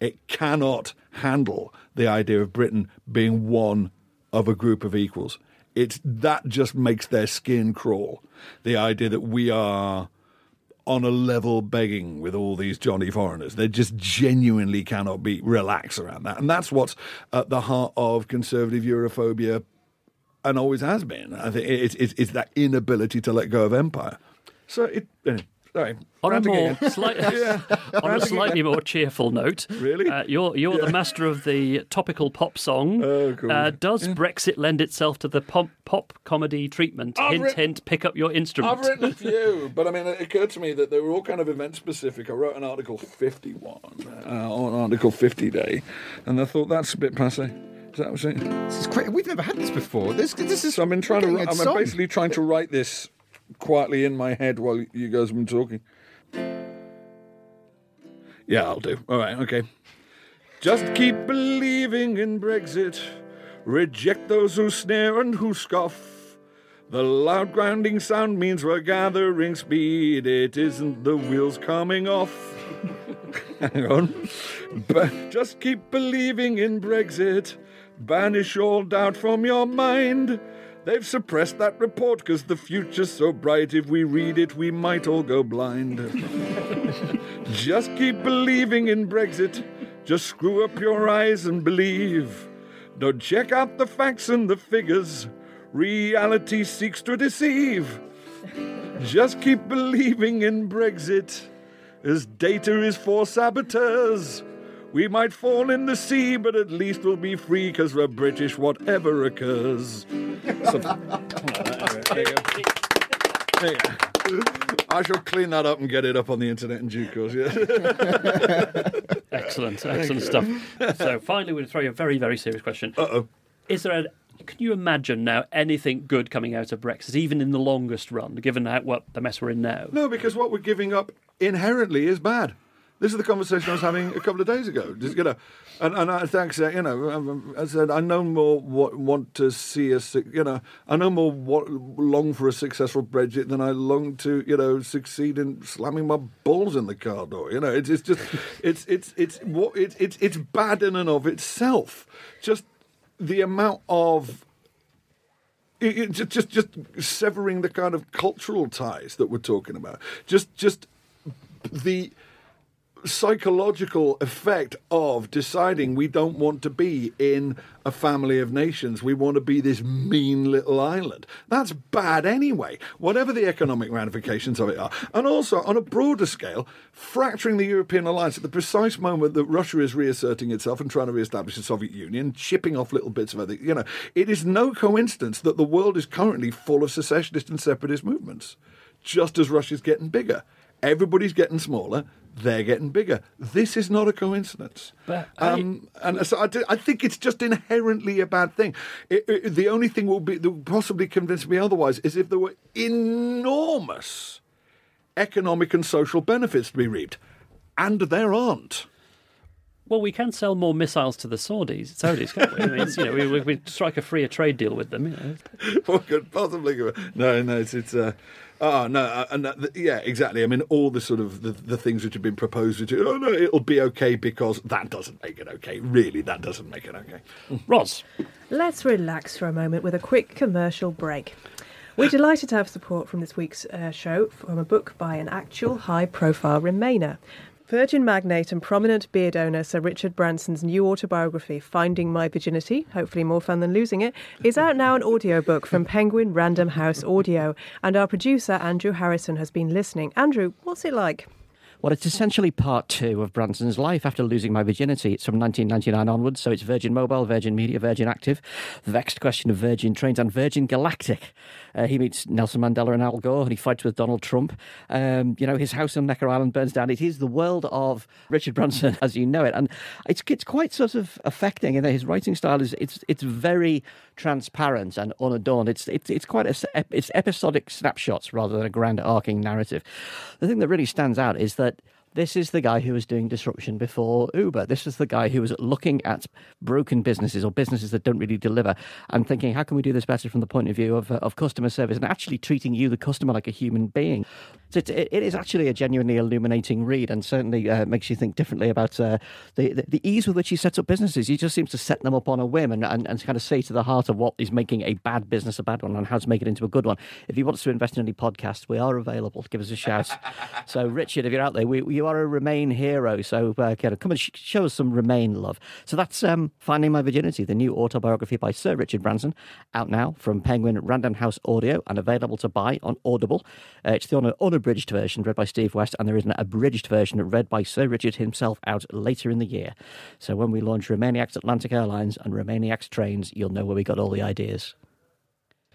It cannot handle the idea of Britain being one of a group of equals. It's that just makes their skin crawl. The idea that we are on a level begging with all these Johnny foreigners. They just genuinely cannot be relax around that. And that's what's at the heart of conservative Europhobia and always has been. I think it's, it's, it's that inability to let go of empire. So it, anyway, sorry. On a more again. slightly, on a slightly more cheerful note, Really? uh, you're you're the master of the topical pop song. Oh, cool. uh, does Brexit lend itself to the pop, pop comedy treatment? I've hint, writ- hint. Pick up your instrument. I've written a few, but I mean, it occurred to me that they were all kind of event specific. I wrote an article 51 uh, on Article 50 Day, and I thought that's a bit passe. Is that what I'm saying? This is great. We've never had this before. This this is. So I've been trying to. we're wri- getting I'm song. basically trying to write this quietly in my head while you guys have been talking. Yeah, I'll do. All right, okay. Just keep believing in Brexit. Reject those who sneer and who scoff. The loud grinding sound means we're gathering speed. It isn't the wheels coming off. Hang on. But just keep believing in Brexit. Banish all doubt from your mind. They've suppressed that report because the future's so bright. If we read it, we might all go blind. just keep believing in Brexit. Just screw up your eyes and believe. Don't check out the facts and the figures. Reality seeks to deceive. Just keep believing in Brexit, as data is for saboteurs. We might fall in the sea, but at least we'll be free because we're British, whatever occurs. So- there you go. There you go. I shall clean that up and get it up on the internet in due course. Yeah. Excellent, excellent stuff. so finally, we're going to throw you a very, very serious question. Uh-oh. Is there a Can you imagine now anything good coming out of Brexit, even in the longest run, given how, what the mess we're in now? No, because what we're giving up inherently is bad. This is the conversation I was having a couple of days ago. Just you know, and, and I thanks you know, um, I said I no more want, want to see a, You know, I no more want, long for a successful Brexit than I long to you know succeed in slamming my balls in the car door. You know, it's, it's just it's it's it's what it's it's it's bad in and of itself. Just the amount of it, just, just just severing the kind of cultural ties that we're talking about. Just just the psychological effect of deciding we don't want to be in a family of nations. We want to be this mean little island. That's bad anyway, whatever the economic ramifications of it are. And also, on a broader scale, fracturing the European alliance at the precise moment that Russia is reasserting itself and trying to re-establish the Soviet Union, chipping off little bits of it. You know, it is no coincidence that the world is currently full of secessionist and separatist movements, just as Russia's getting bigger. Everybody's getting smaller. They're getting bigger. This is not a coincidence. I- um, and so I, do- I think it's just inherently a bad thing. It, it- the only thing will be that will possibly convince me otherwise is if there were enormous economic and social benefits to be reaped, and there aren't. Well, we can sell more missiles to the Saudis, Saudis, can't we? I mean, you know, we, we, we strike a freer trade deal with them. You know. what could possibly go? No, no, it's it's. Uh, oh no, uh, and that, yeah, exactly. I mean, all the sort of the, the things which have been proposed, which oh no, it'll be okay because that doesn't make it okay. Really, that doesn't make it okay. Ros, Let's relax for a moment with a quick commercial break. We're delighted to have support from this week's uh, show from a book by an actual high profile Remainer. Virgin magnate and prominent beard owner Sir Richard Branson's new autobiography, Finding My Virginity, hopefully more fun than losing it, is out now an audiobook from Penguin Random House Audio. And our producer, Andrew Harrison, has been listening. Andrew, what's it like? Well, it's essentially part two of Branson's life after losing my virginity. It's from 1999 onwards, so it's Virgin Mobile, Virgin Media, Virgin Active, the vexed question of Virgin Trains, and Virgin Galactic. Uh, he meets Nelson Mandela and Al Gore, and he fights with Donald Trump. Um, you know, his house on Necker Island burns down. It is the world of Richard Branson as you know it, and it's it's quite sort of affecting. And his writing style is it's it's very transparent and unadorned. It's it's it's quite a, it's episodic snapshots rather than a grand arcing narrative. The thing that really stands out is that this is the guy who was doing disruption before Uber. This is the guy who was looking at broken businesses or businesses that don't really deliver and thinking, how can we do this better from the point of view of, uh, of customer service and actually treating you, the customer, like a human being. So it, it is actually a genuinely illuminating read and certainly uh, makes you think differently about uh, the, the, the ease with which he sets up businesses. He just seems to set them up on a whim and, and, and kind of say to the heart of what is making a bad business a bad one and how to make it into a good one. If he wants to invest in any podcasts, we are available. Give us a shout. so, Richard, if you're out there, we, you are a Remain hero. So, uh, kind of come and sh- show us some Remain love. So, that's um, Finding My Virginity, the new autobiography by Sir Richard Branson, out now from Penguin Random House Audio and available to buy on Audible. Uh, it's the un- unabridged version read by Steve West, and there is an abridged version read by Sir Richard himself out later in the year. So, when we launch Remainiacs Atlantic Airlines and Remainiacs trains, you'll know where we got all the ideas.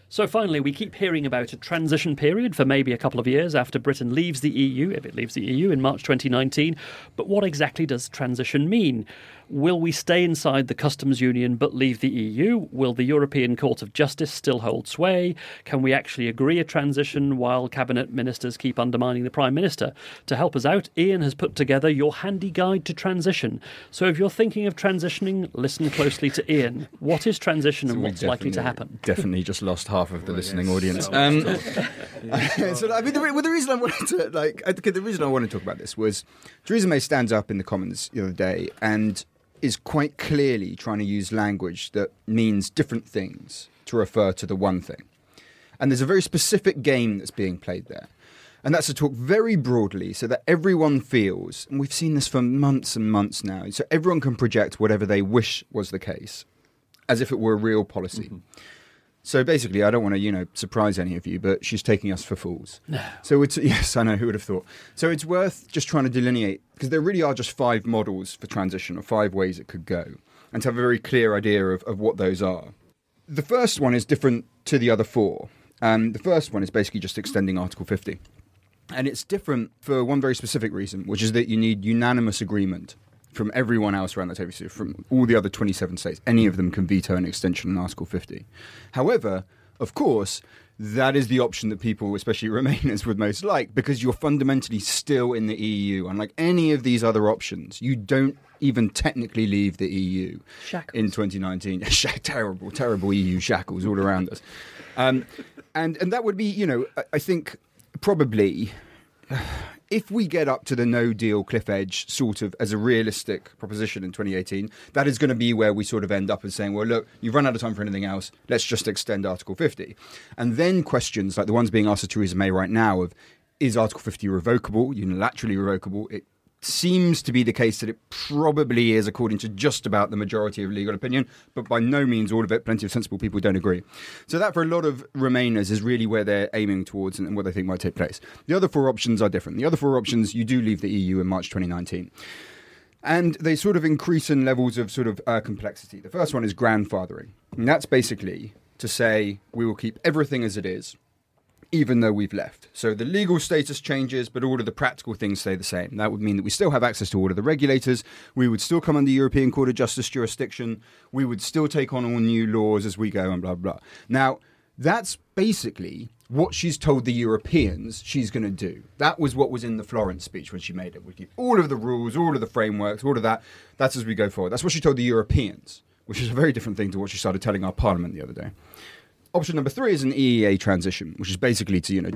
So finally, we keep hearing about a transition period for maybe a couple of years after Britain leaves the EU, if it leaves the EU in March 2019. But what exactly does transition mean? Will we stay inside the customs union but leave the EU? Will the European Court of Justice still hold sway? Can we actually agree a transition while cabinet ministers keep undermining the prime minister? To help us out, Ian has put together your handy guide to transition. So if you're thinking of transitioning, listen closely to Ian. What is transition and what's likely to happen? Definitely just lost half of the listening audience. Um, so I mean, the, well, the reason I wanted to like, I the reason I wanted to talk about this was Theresa May stands up in the Commons the other day and is quite clearly trying to use language that means different things to refer to the one thing, and there's a very specific game that's being played there. And that's to talk very broadly so that everyone feels, and we've seen this for months and months now, so everyone can project whatever they wish was the case as if it were a real policy. Mm-hmm. So basically, I don't want to, you know, surprise any of you, but she's taking us for fools. So it's yes, I know who would have thought. So it's worth just trying to delineate because there really are just five models for transition or five ways it could go, and to have a very clear idea of, of what those are. The first one is different to the other four. Um, the first one is basically just extending Article 50. And it's different for one very specific reason, which is that you need unanimous agreement from everyone else around the table, so from all the other 27 states, any of them can veto an extension on Article 50. However, of course, that is the option that people, especially Remainers, would most like because you're fundamentally still in the EU. Unlike any of these other options, you don't even technically leave the EU Shackles. in 2019. Terrible, terrible EU shackles all around us. Um, and, and that would be, you know, I, I think probably if we get up to the no deal cliff edge sort of as a realistic proposition in 2018, that is going to be where we sort of end up as saying, well, look, you've run out of time for anything else. Let's just extend Article 50. And then questions like the ones being asked to Theresa May right now of is Article 50 revocable, unilaterally revocable? It seems to be the case that it probably is, according to just about the majority of legal opinion, but by no means all of it. Plenty of sensible people don't agree. So that, for a lot of Remainers, is really where they're aiming towards and what they think might take place. The other four options are different. The other four options, you do leave the EU in March 2019. And they sort of increase in levels of sort of uh, complexity. The first one is grandfathering. And that's basically to say we will keep everything as it is even though we've left. So the legal status changes, but all of the practical things stay the same. That would mean that we still have access to all of the regulators. We would still come under European Court of Justice jurisdiction. We would still take on all new laws as we go and blah, blah. Now, that's basically what she's told the Europeans she's going to do. That was what was in the Florence speech when she made it. We keep all of the rules, all of the frameworks, all of that. That's as we go forward. That's what she told the Europeans, which is a very different thing to what she started telling our parliament the other day. Option number three is an EEA transition, which is basically to, you know,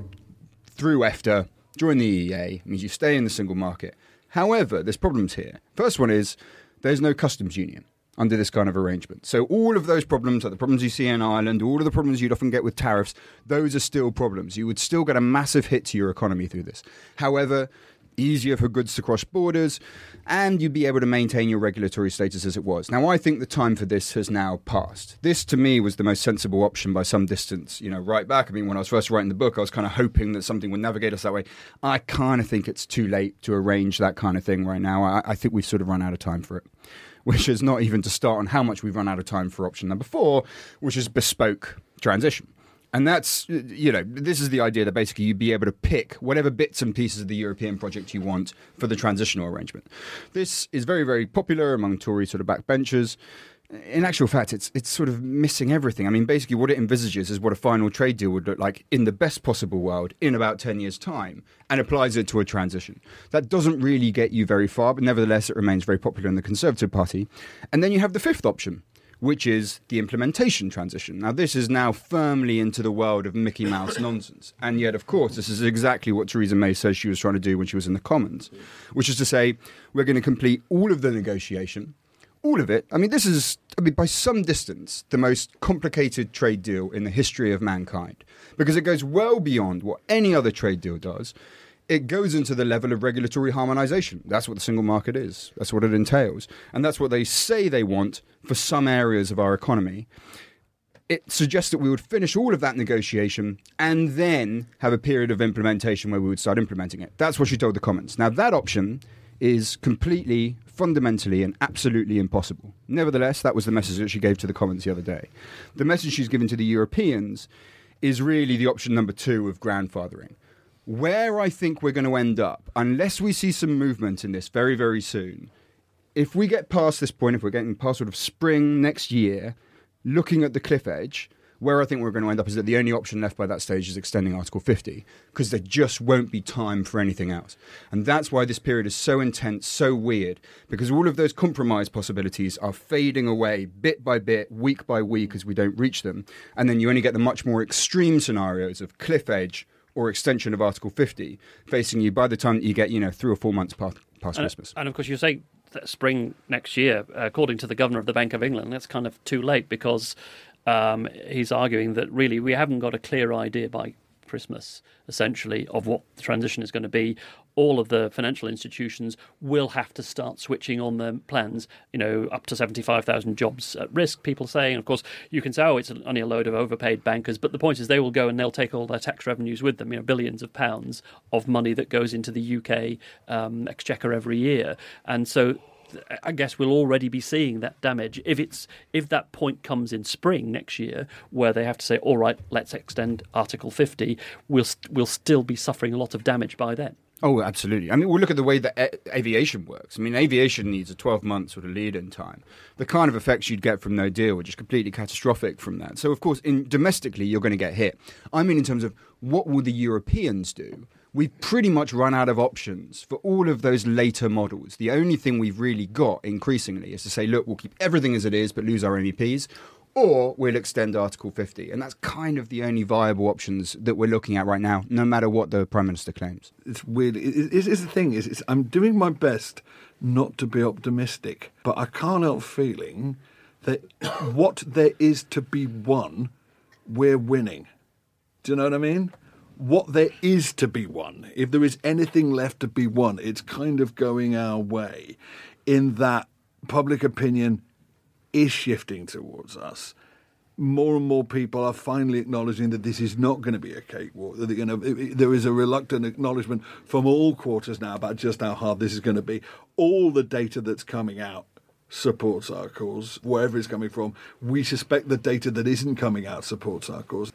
through EFTA, join the EEA, means you stay in the single market. However, there's problems here. First one is there's no customs union under this kind of arrangement. So all of those problems, like the problems you see in Ireland, all of the problems you'd often get with tariffs, those are still problems. You would still get a massive hit to your economy through this. However, easier for goods to cross borders, and you'd be able to maintain your regulatory status as it was. Now, I think the time for this has now passed. This, to me, was the most sensible option by some distance. You know, right back. I mean, when I was first writing the book, I was kind of hoping that something would navigate us that way. I kind of think it's too late to arrange that kind of thing right now. I, I think we've sort of run out of time for it. Which is not even to start on how much we've run out of time for option number four, which is bespoke transition. And that's, you know, this is the idea that basically you'd be able to pick whatever bits and pieces of the European project you want for the transitional arrangement. This is very, very popular among Tory sort of backbenchers. In actual fact, it's it's sort of missing everything. I mean, basically, what it envisages is what a final trade deal would look like in the best possible world in about 10 years' time and applies it to a transition. That doesn't really get you very far, but nevertheless, it remains very popular in the Conservative Party. And then you have the fifth option, which is the implementation transition. Now, this is now firmly into the world of Mickey Mouse nonsense. And yet, of course, this is exactly what Theresa May says she was trying to do when she was in the Commons, which is to say, we're going to complete all of the negotiation. All of it. I mean, this is, I mean, by some distance, the most complicated trade deal in the history of mankind because it goes well beyond what any other trade deal does it goes into the level of regulatory harmonization. That's what the single market is. That's what it entails. And that's what they say they want for some areas of our economy. It suggests that we would finish all of that negotiation and then have a period of implementation where we would start implementing it. That's what she told the Commons. Now, that option is completely, fundamentally, and absolutely impossible. Nevertheless, that was the message that she gave to the Commons the other day. The message she's given to the Europeans is really the option number two of grandfathering where I think we're going to end up, unless we see some movement in this very, very soon, if we get past this point, if we're getting past sort of spring next year, looking at the cliff edge, where I think we're going to end up is that the only option left by that stage is extending Article 50, because there just won't be time for anything else. And that's why this period is so intense, so weird, because all of those compromise possibilities are fading away bit by bit, week by week, as we don't reach them. And then you only get the much more extreme scenarios of cliff edge or extension of Article 50 facing you by the time that you get, you know, three or four months past, past And, Christmas. and of course, you say that spring next year, according to the governor of the Bank of England, that's kind of too late because um, he's arguing that really we haven't got a clear idea by Christmas, essentially, of what the transition is going to be. All of the financial institutions will have to start switching on their plans. You know, up to seventy-five thousand jobs at risk. People saying, of course, you can say, "Oh, it's only a load of overpaid bankers," but the point is, they will go and they'll take all their tax revenues with them. You know, billions of pounds of money that goes into the UK um, exchequer every year, and so I guess we'll already be seeing that damage if it's if that point comes in spring next year where they have to say, all right, let's extend Article 50. We'll we'll still be suffering a lot of damage by then. Oh, absolutely. I mean, we'll look at the way that a- aviation works. I mean, aviation needs a 12 month sort of lead in time. The kind of effects you'd get from no deal are just completely catastrophic from that. So, of course, in domestically, you're going to get hit. I mean, in terms of what will the Europeans do? We've pretty much run out of options for all of those later models. The only thing we've really got increasingly is to say, look, we'll keep everything as it is, but lose our MEPs, or we'll extend Article 50. And that's kind of the only viable options that we're looking at right now, no matter what the Prime Minister claims. it's weird. It, it, it's, it's the thing is, it's, I'm doing my best not to be optimistic, but I can't help feeling that what there is to be won, we're winning. Do you know what I mean? What there is to be won, if there is anything left to be won, it's kind of going our way. In that public opinion is shifting towards us more and more people are finally acknowledging that this is not going to be a cakewalk. That you know, there is a reluctant acknowledgement from all quarters now about just how hard this is going to be. All the data that's coming out supports our cause, wherever it's coming from. We suspect the data that isn't coming out supports our cause,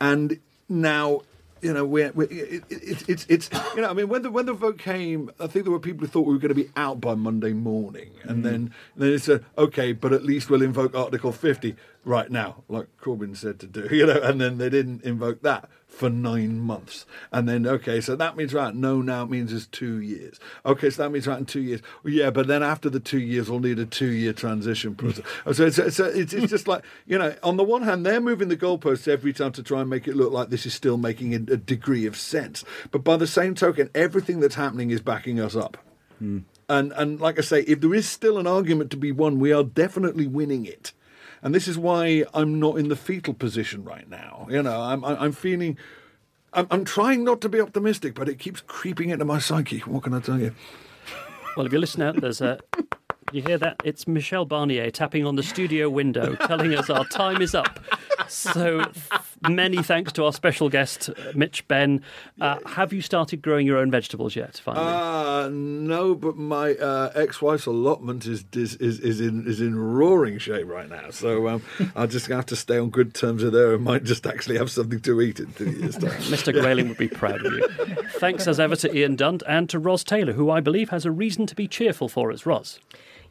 and now. You know, we're, we're, it, it, it's it's you know, I mean, when the when the vote came, I think there were people who thought we were going to be out by Monday morning, and then mm. then it said, okay, but at least we'll invoke Article 50 right now, like Corbyn said to do, you know, and then they didn't invoke that for nine months, and then okay, so that means right, no, now it means it's two years. Okay, so that means right in two years, yeah, but then after the two years, we'll need a two-year transition process. Mm. so it's, it's, it's, it's just like you know, on the one hand, they're moving the goalposts every time to try and make it look like this is still making a, a degree of sense, but by the same token, everything that's happening is backing us up. Mm. And and like I say, if there is still an argument to be won, we are definitely winning it. And this is why I'm not in the fetal position right now. You know, I'm I'm feeling. I'm, I'm trying not to be optimistic, but it keeps creeping into my psyche. What can I tell you? Well, if you listen out, there's a. You hear that? It's Michel Barnier tapping on the studio window, telling us our time is up. So, many thanks to our special guest, Mitch Benn. Uh, have you started growing your own vegetables yet? Finally, Uh, no, but my uh, ex-wife's allotment is, is is is in is in roaring shape right now. So um, I'll just have to stay on good terms with her and might just actually have something to eat in two years' time. Mr. Grayling would be proud of you. Thanks as ever to Ian Dunt and to Ros Taylor, who I believe has a reason to be cheerful for us. Ros.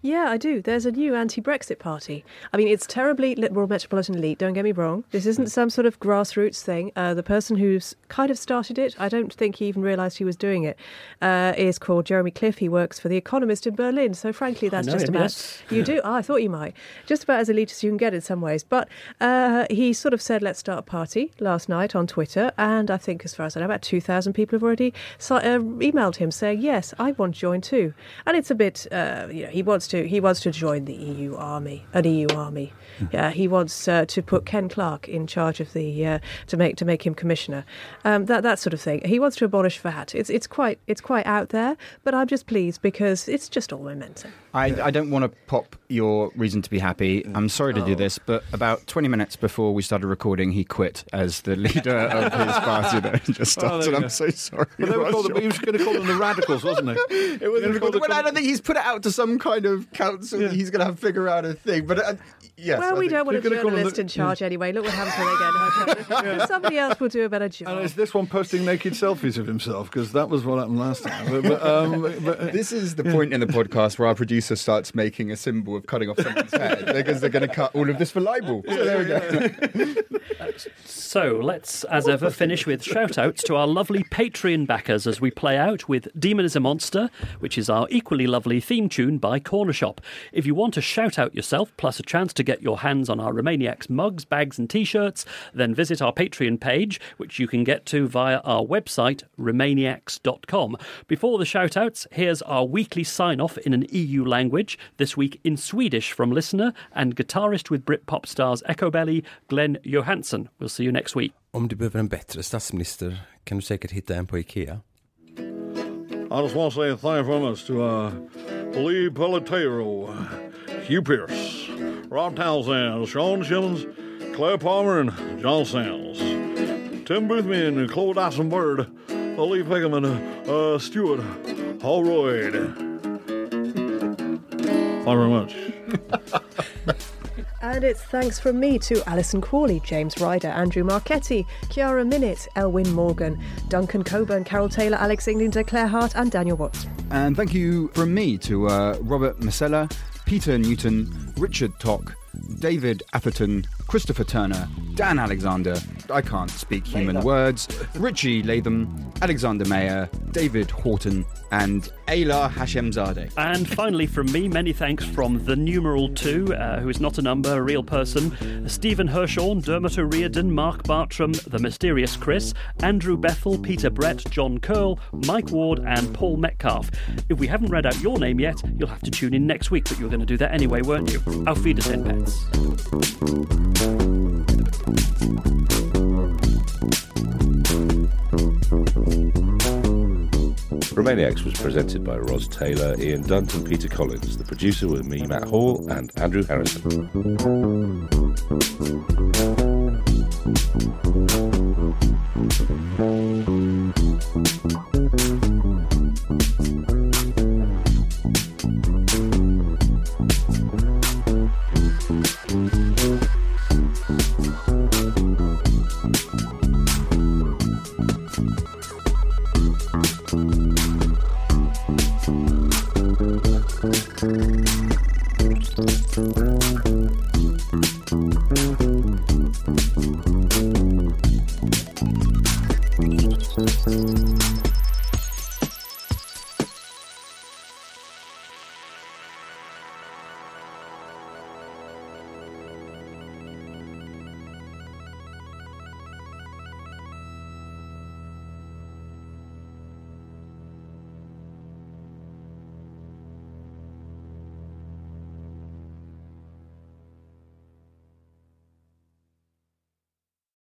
Yeah, I do. There's a new anti Brexit party. I mean, it's terribly liberal metropolitan elite, don't get me wrong. This isn't some sort of grassroots thing. Uh, the person who's kind of started it, I don't think he even realised he was doing it, uh, is called Jeremy Cliffe. He works for The Economist in Berlin. So, frankly, that's just about. yes. You do? Oh, I thought you might. Just about as elite as you can get in some ways. But uh, he sort of said, let's start a party last night on Twitter. And I think, as far as I know, about 2,000 people have already uh, emailed him saying, yes, I want to join too. And it's a bit, uh, you know, he wants to he wants to join the EU army, an EU army. Yeah, he wants uh, to put Ken Clarke in charge of the uh, to make to make him commissioner. Um, that that sort of thing. He wants to abolish VAT. It's it's quite it's quite out there, but I'm just pleased because it's just all momentum. I, I don't want to pop your reason to be happy. I'm sorry to do this, but about 20 minutes before we started recording, he quit as the leader of his party that just Oh, started. you I'm so sorry. But they were called, he was going to call them the radicals, wasn't he? It was He was called the well, I don't think he's put it out to some kind of council. that He's going to have to figure out a thing. But uh, yes, Well, I we don't want a You're gonna call him journalist the- in charge anyway. Look what happens when they get no Somebody else will do a better job. And is this one posting naked selfies of himself? Because that was what happened last time. But, but, um, but, This is the point in the podcast where our producer starts making a symbol of cutting off someone's head because they're going to cut all of this for libel. So there we go. So let's, as ever, finish with shout outs to our lovely Patreon backers as we play out with Demon is a Monster, which is our equally lovely theme tune by Cornershop. If you want to shout out yourself, plus a chance to get your hands on our Remainiacs mugs, bags, and t shirts, then visit our Patreon page, which you can get to via our website, remainiacs.com. Before the shout outs, here's our weekly sign off in an EU language, this week in Swedish from listener and guitarist with Britpop stars Echobelly, Glenn Johansson. We'll see you next week. Om du behöver en bättre statsminister kan du säkert hitta en på Ikea. I just want to say thank you very much to uh, Lee Pelletero, Hugh Pierce, Rob Townsend, Sean Shillings, Claire Palmer, and John Sands. Tim Boothman Chloe Dyson Bird, Lee Peckham, and uh, Stuart Holroyd. Thank you very much. And it's thanks from me to Alison Crawley, James Ryder, Andrew Marchetti, Chiara Minute, Elwyn Morgan, Duncan Coburn, Carol Taylor, Alex Englander, Claire Hart, and Daniel Watts. And thank you from me to uh, Robert Masella, Peter Newton, Richard Tock, David Atherton, Christopher Turner, Dan Alexander, I can't speak human words, Richie Latham, Alexander Mayer, David Horton, and Ayla Hashemzadeh. And finally, from me, many thanks from the numeral two, uh, who is not a number, a real person, Stephen Hershorn, Dermot O'Riordan, Mark Bartram, the mysterious Chris, Andrew Bethel, Peter Brett, John Curl, Mike Ward, and Paul Metcalf. If we haven't read out your name yet, you'll have to tune in next week, but you were going to do that anyway, weren't you? Auf Wiedersehen, pets. Remainiacs was presented by Ros Taylor, Ian Dunt, and Peter Collins. The producer was me, Matt Hall, and Andrew Harrison.